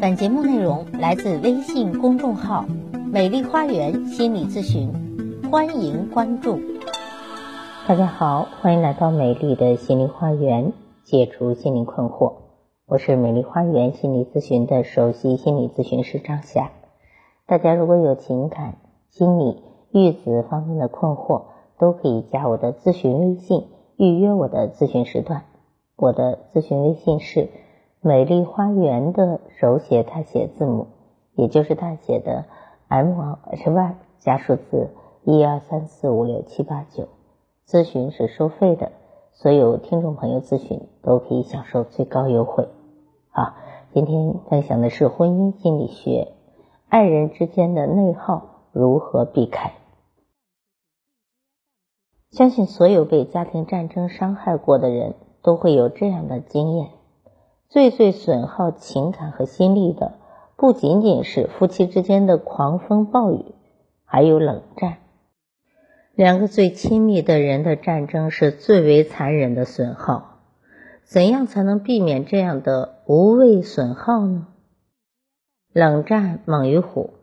本节目内容来自微信公众号“美丽花园心理咨询”，欢迎关注。大家好，欢迎来到美丽的心理花园，解除心理困惑。我是美丽花园心理咨询的首席心理咨询师张霞。大家如果有情感、心理、育子方面的困惑，都可以加我的咨询微信，预约我的咨询时段。我的咨询微信是。美丽花园的手写大写字母，也就是大写的 M H Y 加数字一二三四五六七八九。咨询是收费的，所有听众朋友咨询都可以享受最高优惠。好，今天分享的是婚姻心理学，爱人之间的内耗如何避开？相信所有被家庭战争伤害过的人都会有这样的经验。最最损耗情感和心力的，不仅仅是夫妻之间的狂风暴雨，还有冷战。两个最亲密的人的战争是最为残忍的损耗。怎样才能避免这样的无谓损耗呢？冷战猛于虎。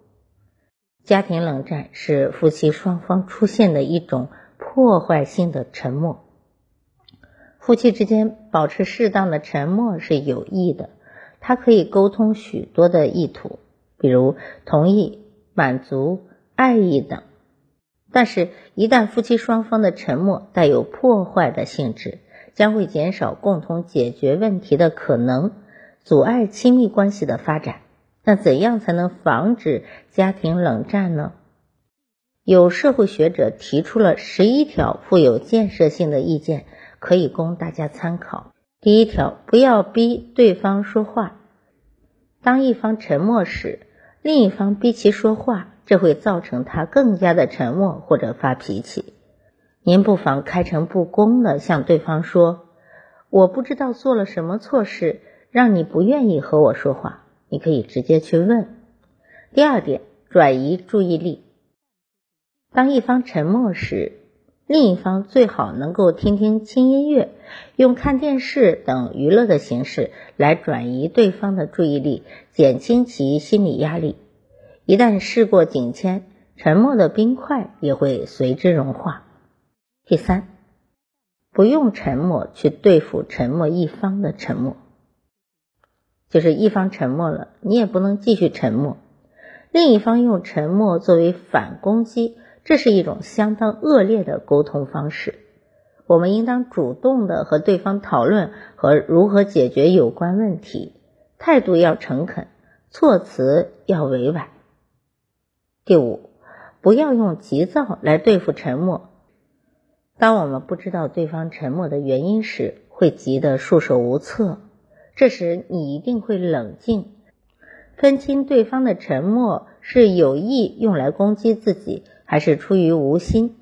家庭冷战是夫妻双方出现的一种破坏性的沉默。夫妻之间保持适当的沉默是有益的，它可以沟通许多的意图，比如同意、满足、爱意等。但是，一旦夫妻双方的沉默带有破坏的性质，将会减少共同解决问题的可能，阻碍亲密关系的发展。那怎样才能防止家庭冷战呢？有社会学者提出了十一条富有建设性的意见。可以供大家参考。第一条，不要逼对方说话。当一方沉默时，另一方逼其说话，这会造成他更加的沉默或者发脾气。您不妨开诚布公的向对方说：“我不知道做了什么错事，让你不愿意和我说话。”你可以直接去问。第二点，转移注意力。当一方沉默时。另一方最好能够听听轻音乐，用看电视等娱乐的形式来转移对方的注意力，减轻其心理压力。一旦事过境迁，沉默的冰块也会随之融化。第三，不用沉默去对付沉默一方的沉默，就是一方沉默了，你也不能继续沉默。另一方用沉默作为反攻击。这是一种相当恶劣的沟通方式。我们应当主动的和对方讨论和如何解决有关问题，态度要诚恳，措辞要委婉。第五，不要用急躁来对付沉默。当我们不知道对方沉默的原因时，会急得束手无策。这时，你一定会冷静，分清对方的沉默是有意用来攻击自己。还是出于无心，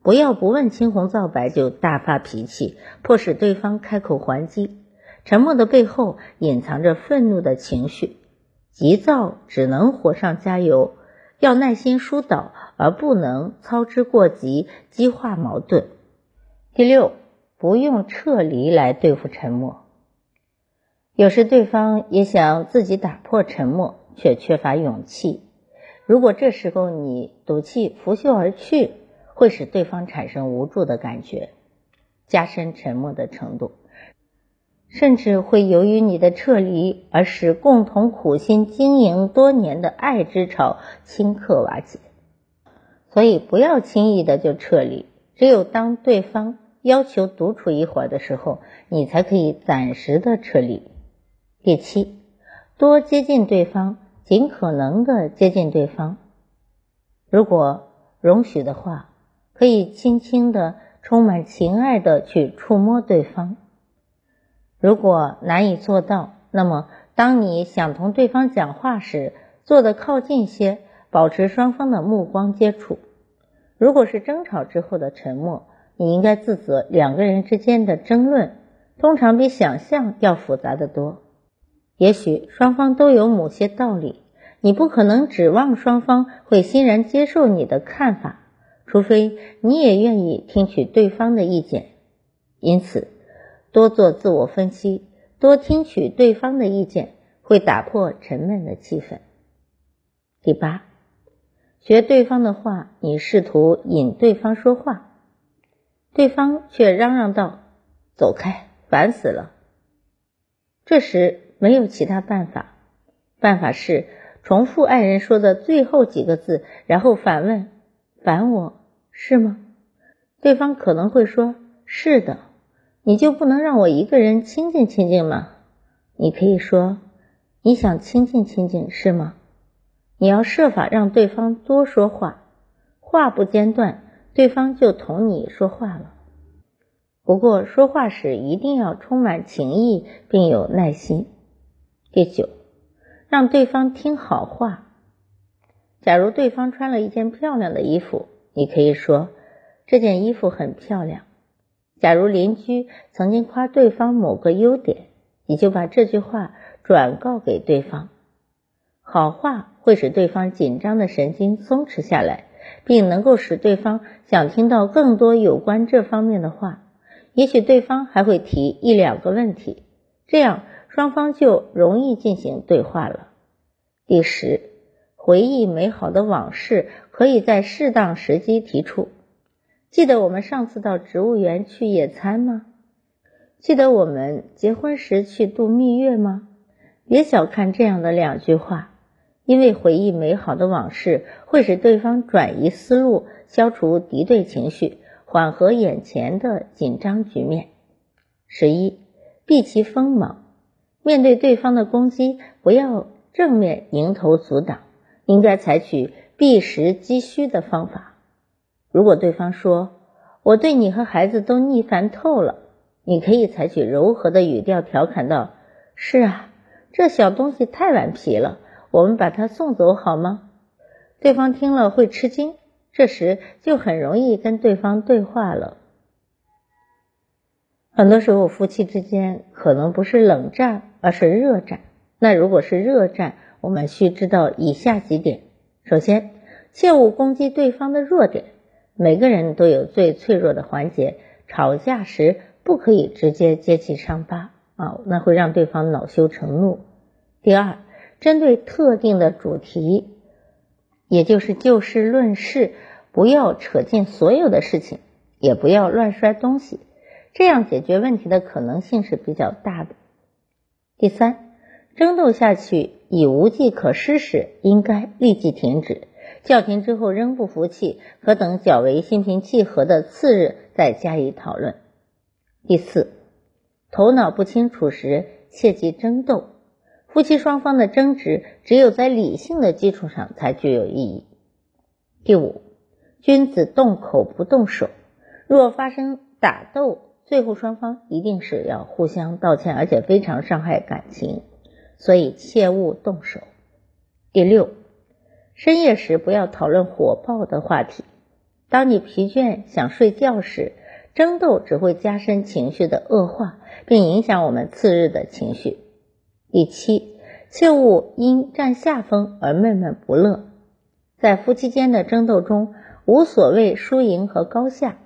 不要不问青红皂白就大发脾气，迫使对方开口还击。沉默的背后隐藏着愤怒的情绪，急躁只能火上加油，要耐心疏导，而不能操之过急，激化矛盾。第六，不用撤离来对付沉默。有时对方也想自己打破沉默，却缺乏勇气。如果这时候你赌气拂袖而去，会使对方产生无助的感觉，加深沉默的程度，甚至会由于你的撤离而使共同苦心经营多年的爱之潮顷刻瓦解。所以不要轻易的就撤离，只有当对方要求独处一会儿的时候，你才可以暂时的撤离。第七，多接近对方。尽可能的接近对方，如果容许的话，可以轻轻的、充满情爱的去触摸对方。如果难以做到，那么当你想同对方讲话时，坐的靠近些，保持双方的目光接触。如果是争吵之后的沉默，你应该自责，两个人之间的争论通常比想象要复杂的多。也许双方都有某些道理，你不可能指望双方会欣然接受你的看法，除非你也愿意听取对方的意见。因此，多做自我分析，多听取对方的意见，会打破沉闷的气氛。第八，学对方的话，你试图引对方说话，对方却嚷嚷道：“走开，烦死了。”这时没有其他办法，办法是重复爱人说的最后几个字，然后反问：“烦我是吗？”对方可能会说：“是的。”你就不能让我一个人清静清静吗？你可以说：“你想清静清静是吗？”你要设法让对方多说话，话不间断，对方就同你说话了。不过说话时一定要充满情意，并有耐心。第九，让对方听好话。假如对方穿了一件漂亮的衣服，你可以说：“这件衣服很漂亮。”假如邻居曾经夸对方某个优点，你就把这句话转告给对方。好话会使对方紧张的神经松弛下来，并能够使对方想听到更多有关这方面的话。也许对方还会提一两个问题，这样双方就容易进行对话了。第十，回忆美好的往事，可以在适当时机提出。记得我们上次到植物园去野餐吗？记得我们结婚时去度蜜月吗？别小看这样的两句话，因为回忆美好的往事会使对方转移思路，消除敌对情绪，缓和眼前的紧张局面。十一，避其锋芒，面对对方的攻击，不要正面迎头阻挡，应该采取避实击虚的方法。如果对方说“我对你和孩子都腻烦透了”，你可以采取柔和的语调调侃道：“是啊，这小东西太顽皮了，我们把它送走好吗？”对方听了会吃惊，这时就很容易跟对方对话了。很多时候，夫妻之间可能不是冷战，而是热战。那如果是热战，我们需知道以下几点：首先，切勿攻击对方的弱点。每个人都有最脆弱的环节，吵架时不可以直接揭其伤疤啊，那会让对方恼羞成怒。第二，针对特定的主题，也就是就事论事，不要扯进所有的事情，也不要乱摔东西，这样解决问题的可能性是比较大的。第三，争斗下去已无计可施时，应该立即停止。叫停之后仍不服气，可等较为心平气和的次日再加以讨论。第四，头脑不清楚时切忌争斗。夫妻双方的争执只有在理性的基础上才具有意义。第五，君子动口不动手。若发生打斗，最后双方一定是要互相道歉，而且非常伤害感情，所以切勿动手。第六。深夜时不要讨论火爆的话题。当你疲倦想睡觉时，争斗只会加深情绪的恶化，并影响我们次日的情绪。第七，切勿因占下风而闷闷不乐。在夫妻间的争斗中，无所谓输赢和高下，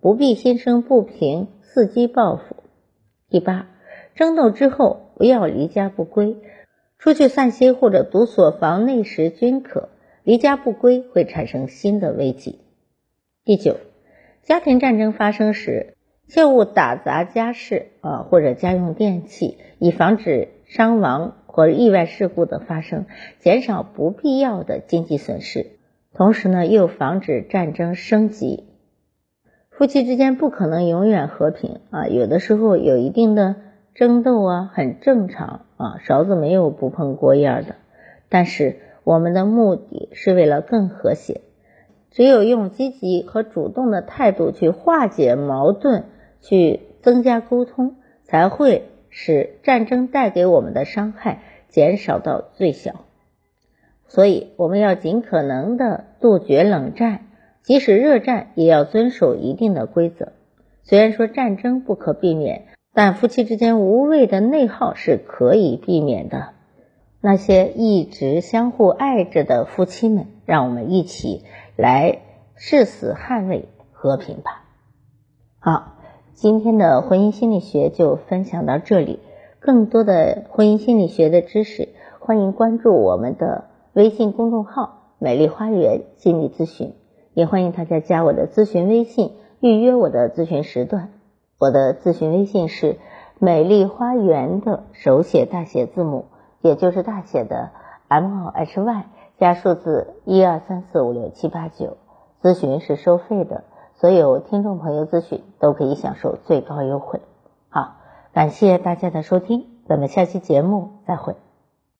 不必心生不平，伺机报复。第八，争斗之后不要离家不归。出去散心或者堵锁房内时均可，离家不归会产生新的危机。第九，家庭战争发生时，切勿打砸家事啊或者家用电器，以防止伤亡或意外事故的发生，减少不必要的经济损失。同时呢，又防止战争升级。夫妻之间不可能永远和平啊，有的时候有一定的。争斗啊，很正常啊，勺子没有不碰锅沿的。但是我们的目的是为了更和谐，只有用积极和主动的态度去化解矛盾，去增加沟通，才会使战争带给我们的伤害减少到最小。所以我们要尽可能的杜绝冷战，即使热战也要遵守一定的规则。虽然说战争不可避免。但夫妻之间无谓的内耗是可以避免的。那些一直相互爱着的夫妻们，让我们一起来誓死捍卫和平吧。好，今天的婚姻心理学就分享到这里。更多的婚姻心理学的知识，欢迎关注我们的微信公众号“美丽花园心理咨询”，也欢迎大家加我的咨询微信，预约我的咨询时段。我的咨询微信是“美丽花园”的手写大写字母，也就是大写的 M O H Y 加数字一二三四五六七八九。咨询是收费的，所有听众朋友咨询都可以享受最高优惠。好，感谢大家的收听，咱们下期节目再会。